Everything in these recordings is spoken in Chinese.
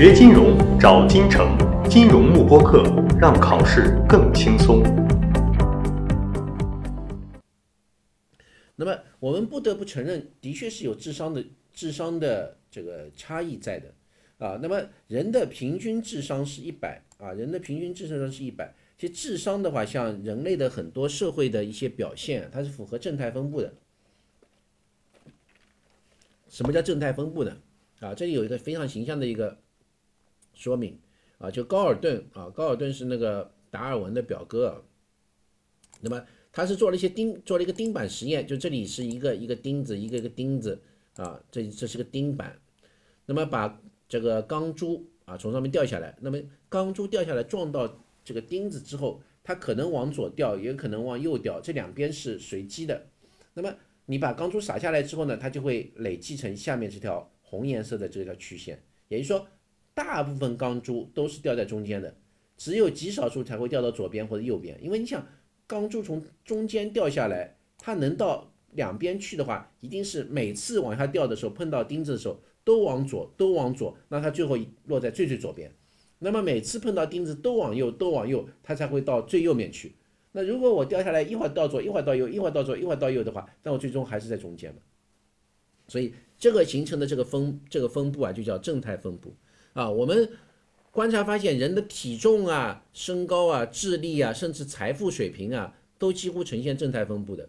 学金融找金城，金融慕播课，让考试更轻松。那么我们不得不承认，的确是有智商的智商的这个差异在的啊。那么人的平均智商是一百啊，人的平均智商是一百。其实智商的话，像人类的很多社会的一些表现，它是符合正态分布的。什么叫正态分布呢？啊，这里有一个非常形象的一个说明啊，就高尔顿啊，高尔顿是那个达尔文的表哥啊。那么他是做了一些钉，做了一个钉板实验，就这里是一个一个钉子，一个一个钉子啊，这这是个钉板。那么把这个钢珠啊从上面掉下来，那么钢珠掉下来撞到。这个钉子之后，它可能往左掉，也可能往右掉，这两边是随机的。那么你把钢珠撒下来之后呢，它就会累积成下面这条红颜色的这条曲线。也就是说，大部分钢珠都是掉在中间的，只有极少数才会掉到左边或者右边。因为你想，钢珠从中间掉下来，它能到两边去的话，一定是每次往下掉的时候碰到钉子的时候都往左，都往左，那它最后落在最最左边。那么每次碰到钉子都往右，都往右，它才会到最右面去。那如果我掉下来一会儿到左，一会儿到右，一会儿到左，一会儿到右的话，那我最终还是在中间嘛。所以这个形成的这个分这个分布啊，就叫正态分布啊。我们观察发现，人的体重啊、身高啊、智力啊，甚至财富水平啊，都几乎呈现正态分布的。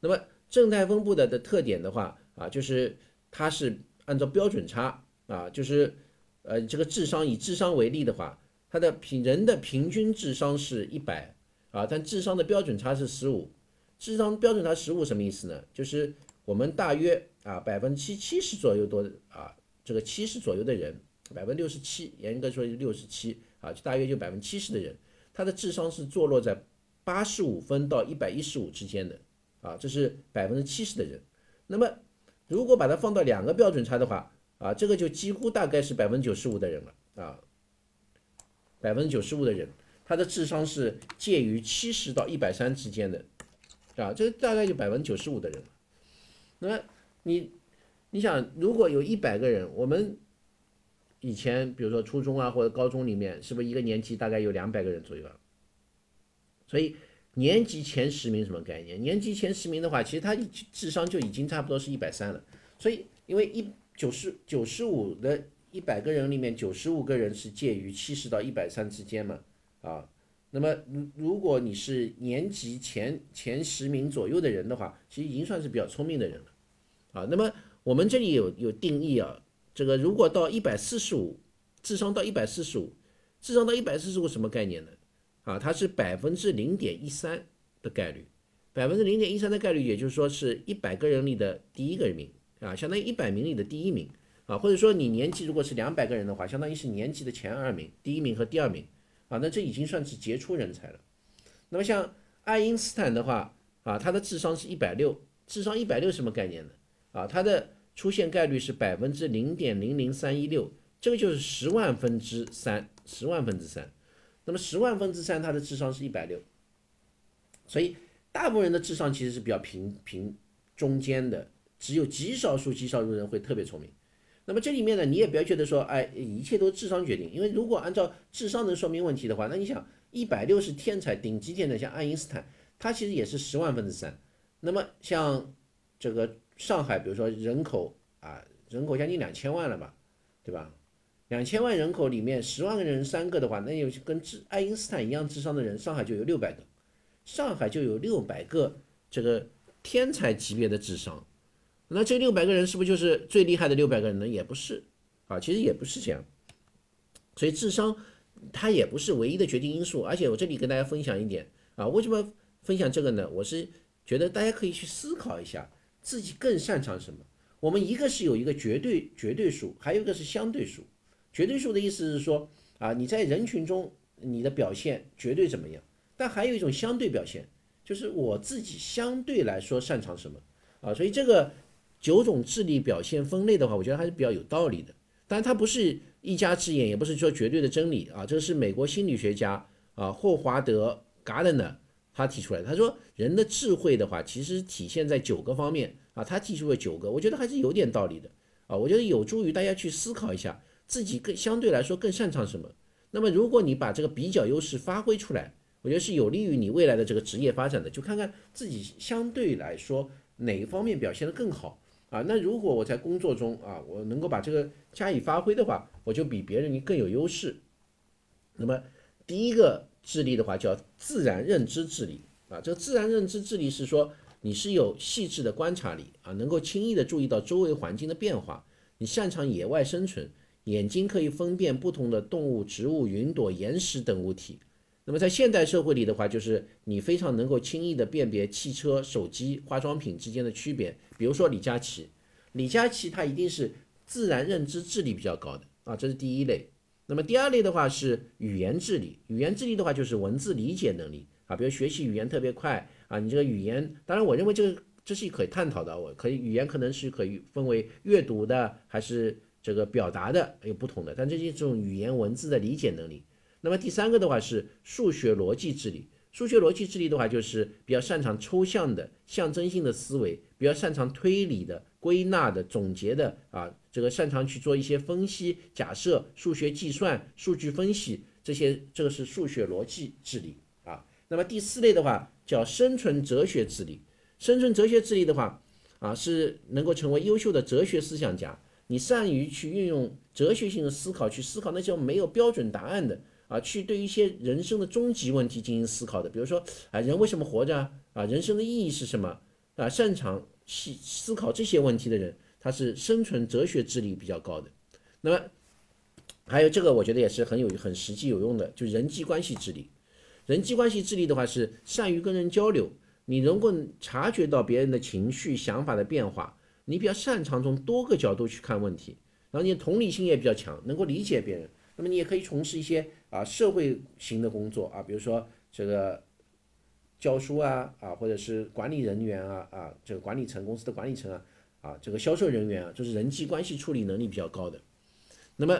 那么正态分布的的特点的话啊，就是它是按照标准差啊，就是。呃，这个智商以智商为例的话，它的平人的平均智商是一百啊，但智商的标准差是十五。智商标准差十五什么意思呢？就是我们大约啊百分之七七十左右多啊，这个七十左右的人，百分之六十七，严格说六十七啊，就大约就百分之七十的人，他的智商是坐落在八十五分到一百一十五之间的啊，这是百分之七十的人。那么如果把它放到两个标准差的话，啊，这个就几乎大概是百分之九十五的人了啊，百分之九十五的人，他的智商是介于七十到一百三之间的，啊，这大概就百分之九十五的人了。那么你你想，如果有一百个人，我们以前比如说初中啊或者高中里面，是不是一个年级大概有两百个人左右啊？所以年级前十名什么概念？年级前十名的话，其实他智商就已经差不多是一百三了。所以因为一九十九十五的一百个人里面，九十五个人是介于七十到一百三之间嘛，啊，那么如如果你是年级前前十名左右的人的话，其实已经算是比较聪明的人了，啊，那么我们这里有有定义啊，这个如果到一百四十五，智商到一百四十五，智商到一百四十五什么概念呢？啊，它是百分之零点一三的概率，百分之零点一三的概率，也就是说是一百个人里的第一个名。啊，相当于一百名里的第一名啊，或者说你年级如果是两百个人的话，相当于是年级的前二名，第一名和第二名啊，那这已经算是杰出人才了。那么像爱因斯坦的话啊，他的智商是一百六，智商一百六什么概念呢？啊，他的出现概率是百分之零点零零三一六，这个就是十万分之三，十万分之三。那么十万分之三，他的智商是一百六，所以大部分人的智商其实是比较平平中间的。只有极少数极少数人会特别聪明，那么这里面呢，你也不要觉得说，哎，一切都智商决定，因为如果按照智商能说明问题的话，那你想一百六十天才，顶级天才，像爱因斯坦，他其实也是十万分之三。那么像这个上海，比如说人口啊，人口将近两千万了吧，对吧？两千万人口里面十万个人三个的话，那有跟智爱因斯坦一样智商的人，上海就有六百个，上海就有六百个这个天才级别的智商。那这六百个人是不是就是最厉害的六百个人呢？也不是，啊，其实也不是这样。所以智商它也不是唯一的决定因素。而且我这里跟大家分享一点啊，为什么分享这个呢？我是觉得大家可以去思考一下自己更擅长什么。我们一个是有一个绝对绝对数，还有一个是相对数。绝对数的意思是说啊，你在人群中你的表现绝对怎么样？但还有一种相对表现，就是我自己相对来说擅长什么啊？所以这个。九种智力表现分类的话，我觉得还是比较有道理的。当然，它不是一家之言，也不是说绝对的真理啊。这是美国心理学家啊霍华德·嘎登呢他提出来。他说，人的智慧的话，其实体现在九个方面啊。他提出了九个，我觉得还是有点道理的啊。我觉得有助于大家去思考一下自己更相对来说更擅长什么。那么如果你把这个比较优势发挥出来，我觉得是有利于你未来的这个职业发展的。就看看自己相对来说哪一方面表现得更好啊。那如果我在工作中啊，我能够把这个加以发挥的话，我就比别人更有优势。那么第一个智力的话叫自然认知智力啊，这个自然认知智力是说你是有细致的观察力啊，能够轻易的注意到周围环境的变化，你擅长野外生存，眼睛可以分辨不同的动物、植物、云朵、岩石等物体。那么在现代社会里的话，就是你非常能够轻易的辨别汽车、手机、化妆品之间的区别。比如说李佳琦，李佳琦他一定是自然认知智力比较高的啊，这是第一类。那么第二类的话是语言智力，语言智力的话就是文字理解能力啊，比如学习语言特别快啊，你这个语言，当然我认为这个这是可以探讨的，我可以语言可能是可以分为阅读的还是这个表达的有不同的，但这些这种语言文字的理解能力。那么第三个的话是数学逻辑智力，数学逻辑智力的话就是比较擅长抽象的象征性的思维，比较擅长推理的。归纳的、总结的啊，这个擅长去做一些分析、假设、数学计算、数据分析这些，这个是数学逻辑智力啊。那么第四类的话叫生存哲学智力，生存哲学智力的话啊，是能够成为优秀的哲学思想家。你善于去运用哲学性的思考，去思考那些没有标准答案的啊，去对一些人生的终极问题进行思考的，比如说啊，人为什么活着啊？人生的意义是什么啊？擅长。细思考这些问题的人，他是生存哲学智力比较高的。那么还有这个，我觉得也是很有很实际有用的，就人际关系智力。人际关系智力的话是善于跟人交流，你能够察觉到别人的情绪、想法的变化，你比较擅长从多个角度去看问题，然后你同理心也比较强，能够理解别人。那么你也可以从事一些啊社会型的工作啊，比如说这个。教书啊啊，或者是管理人员啊啊，这个管理层公司的管理层啊啊，这个销售人员啊，就是人际关系处理能力比较高的。那么，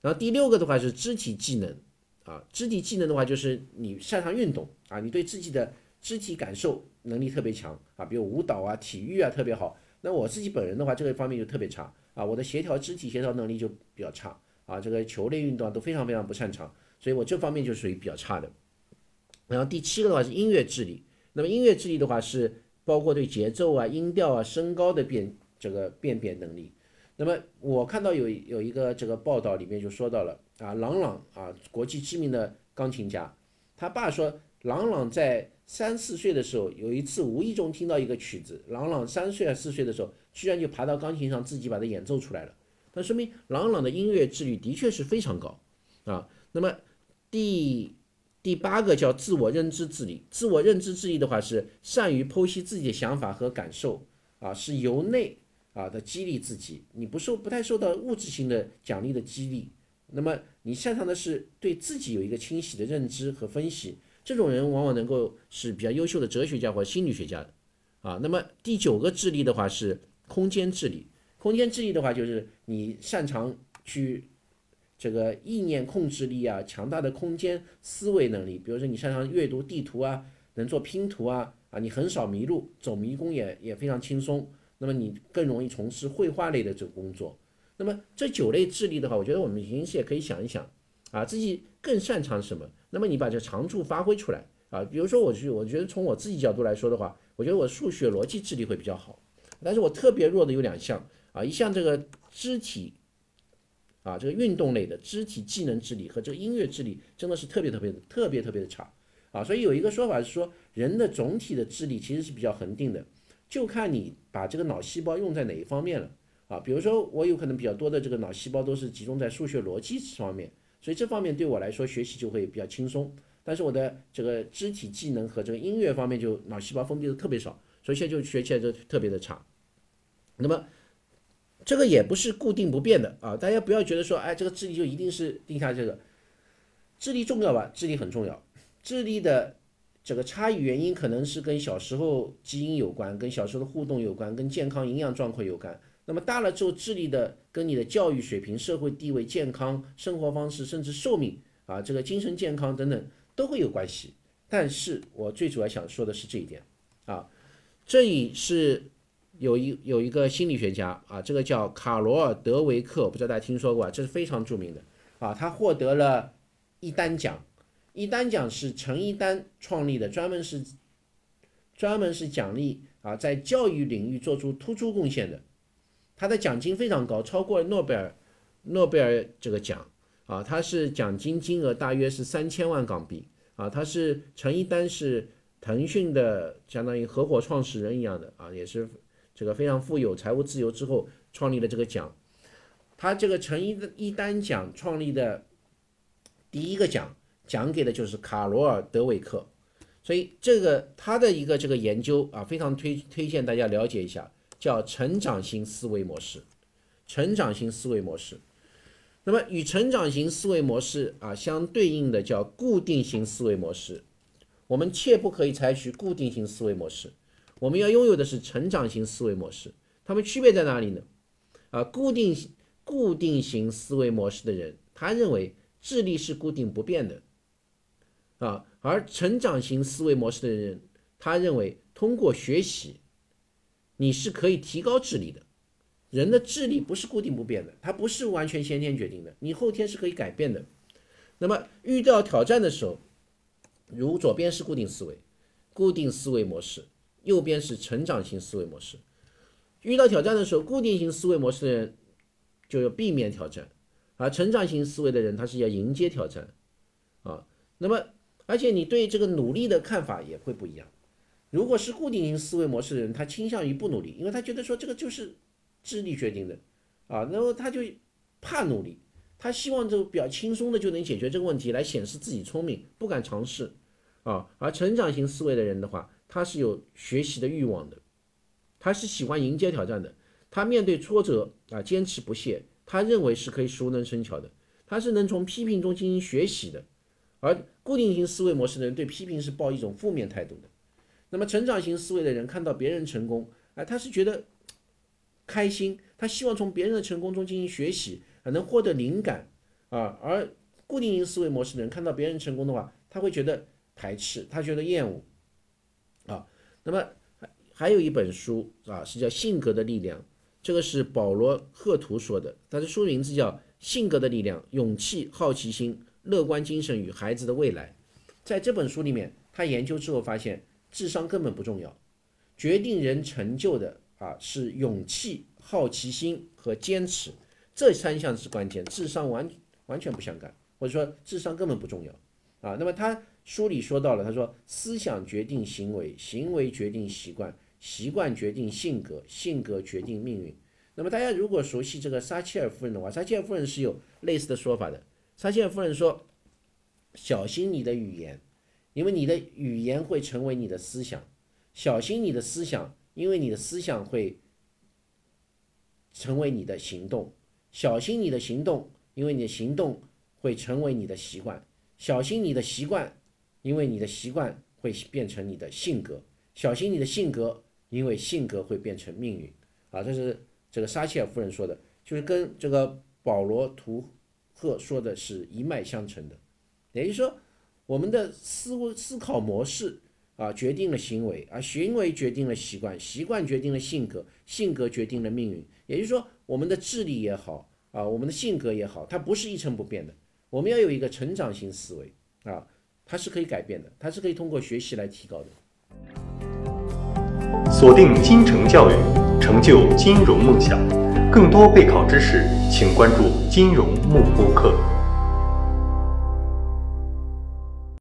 然后第六个的话是肢体技能啊，肢体技能的话就是你擅长运动啊，你对自己的肢体感受能力特别强啊，比如舞蹈啊、体育啊特别好。那我自己本人的话，这个方面就特别差啊，我的协调肢体协调能力就比较差啊，这个球类运动都非常非常不擅长，所以我这方面就属于比较差的。然后第七个的话是音乐智力，那么音乐智力的话是包括对节奏啊、音调啊、声高的辨这个辨别能力。那么我看到有有一个这个报道里面就说到了啊，郎朗啊，国际知名的钢琴家，他爸说郎朗在三四岁的时候有一次无意中听到一个曲子，郎朗三岁还是四岁的时候，居然就爬到钢琴上自己把它演奏出来了。那说明郎朗的音乐智力的确是非常高啊。那么第第八个叫自我认知智力，自我认知智力的话是善于剖析自己的想法和感受啊，是由内啊的激励自己，你不受不太受到物质性的奖励的激励，那么你擅长的是对自己有一个清晰的认知和分析，这种人往往能够是比较优秀的哲学家或心理学家的啊。那么第九个智力的话是空间智力，空间智力的话就是你擅长去。这个意念控制力啊，强大的空间思维能力，比如说你擅长阅读地图啊，能做拼图啊，啊，你很少迷路，走迷宫也也非常轻松。那么你更容易从事绘画类的这个工作。那么这九类智力的话，我觉得我们平时也可以想一想啊，自己更擅长什么？那么你把这长处发挥出来啊。比如说我去，我觉得从我自己角度来说的话，我觉得我数学逻辑智力会比较好，但是我特别弱的有两项啊，一项这个肢体。啊，这个运动类的肢体技能智力和这个音乐智力真的是特别特别的特别特别的差啊！所以有一个说法是说，人的总体的智力其实是比较恒定的，就看你把这个脑细胞用在哪一方面了啊。比如说我有可能比较多的这个脑细胞都是集中在数学逻辑方面，所以这方面对我来说学习就会比较轻松。但是我的这个肢体技能和这个音乐方面就脑细胞封闭的特别少，所以现在就学起来就特别的差。那么。这个也不是固定不变的啊，大家不要觉得说，哎，这个智力就一定是定下这个，智力重要吧？智力很重要，智力的这个差异原因可能是跟小时候基因有关，跟小时候的互动有关，跟健康营养状况有关。那么大了之后，智力的跟你的教育水平、社会地位、健康生活方式，甚至寿命啊，这个精神健康等等都会有关系。但是我最主要想说的是这一点啊，这里是。有一有一个心理学家啊，这个叫卡罗尔·德维克，不知道大家听说过啊？这是非常著名的啊，他获得了一丹奖。一丹奖是陈一丹创立的，专门是专门是奖励啊，在教育领域做出突出贡献的。他的奖金非常高，超过了诺贝尔诺贝尔这个奖啊，他是奖金金额大约是三千万港币啊。他是陈一丹是腾讯的相当于合伙创始人一样的啊，也是这个非常富有、财务自由之后创立了这个奖。他这个陈一一丹奖创立的第一个奖。奖给的就是卡罗尔·德韦克，所以这个他的一个这个研究啊，非常推推荐大家了解一下，叫成长型思维模式。成长型思维模式，那么与成长型思维模式啊相对应的叫固定型思维模式。我们切不可以采取固定型思维模式，我们要拥有的是成长型思维模式。它们区别在哪里呢？啊，固定固定型思维模式的人，他认为智力是固定不变的。啊，而成长型思维模式的人，他认为通过学习，你是可以提高智力的。人的智力不是固定不变的，它不是完全先天决定的，你后天是可以改变的。那么遇到挑战的时候，如左边是固定思维，固定思维模式，右边是成长型思维模式。遇到挑战的时候，固定型思维模式的人就要避免挑战，而成长型思维的人他是要迎接挑战。啊，那么。而且你对这个努力的看法也会不一样。如果是固定型思维模式的人，他倾向于不努力，因为他觉得说这个就是智力决定的，啊，然后他就怕努力，他希望就比较轻松的就能解决这个问题，来显示自己聪明，不敢尝试，啊，而成长型思维的人的话，他是有学习的欲望的，他是喜欢迎接挑战的，他面对挫折啊坚持不懈，他认为是可以熟能生巧的，他是能从批评中进行学习的。而固定型思维模式的人对批评是抱一种负面态度的，那么成长型思维的人看到别人成功，啊，他是觉得开心，他希望从别人的成功中进行学习啊，能获得灵感啊。而固定型思维模式的人看到别人成功的话，他会觉得排斥，他觉得厌恶啊。那么还还有一本书啊，是叫《性格的力量》，这个是保罗赫图说的，他的书名字叫《性格的力量：勇气、好奇心》。乐观精神与孩子的未来，在这本书里面，他研究之后发现，智商根本不重要，决定人成就的啊是勇气、好奇心和坚持，这三项是关键，智商完完全不相干，或者说智商根本不重要啊。那么他书里说到了，他说思想决定行为，行为决定习惯，习惯决定性格，性格决定命运。那么大家如果熟悉这个撒切尔夫人的话，撒切尔夫人是有类似的说法的。撒切尔夫人说：“小心你的语言，因为你的语言会成为你的思想；小心你的思想，因为你的思想会成为你的行动；小心你的行动，因为你的行动会成为你的习惯；小心你的习惯，因为你的习惯会变成你的性格；小心你的性格，因为性格会变成命运。”啊，这是这个撒切尔夫人说的，就是跟这个保罗图。赫说的是一脉相承的，也就是说，我们的思维思考模式啊，决定了行为，而行为决定了习惯，习惯决定了性格，性格决定了命运。也就是说，我们的智力也好啊，我们的性格也好，它不是一成不变的。我们要有一个成长型思维啊，它是可以改变的，它是可以通过学习来提高的。锁定金城教育，成就金融梦想。更多备考知识，请关注金融幕播课。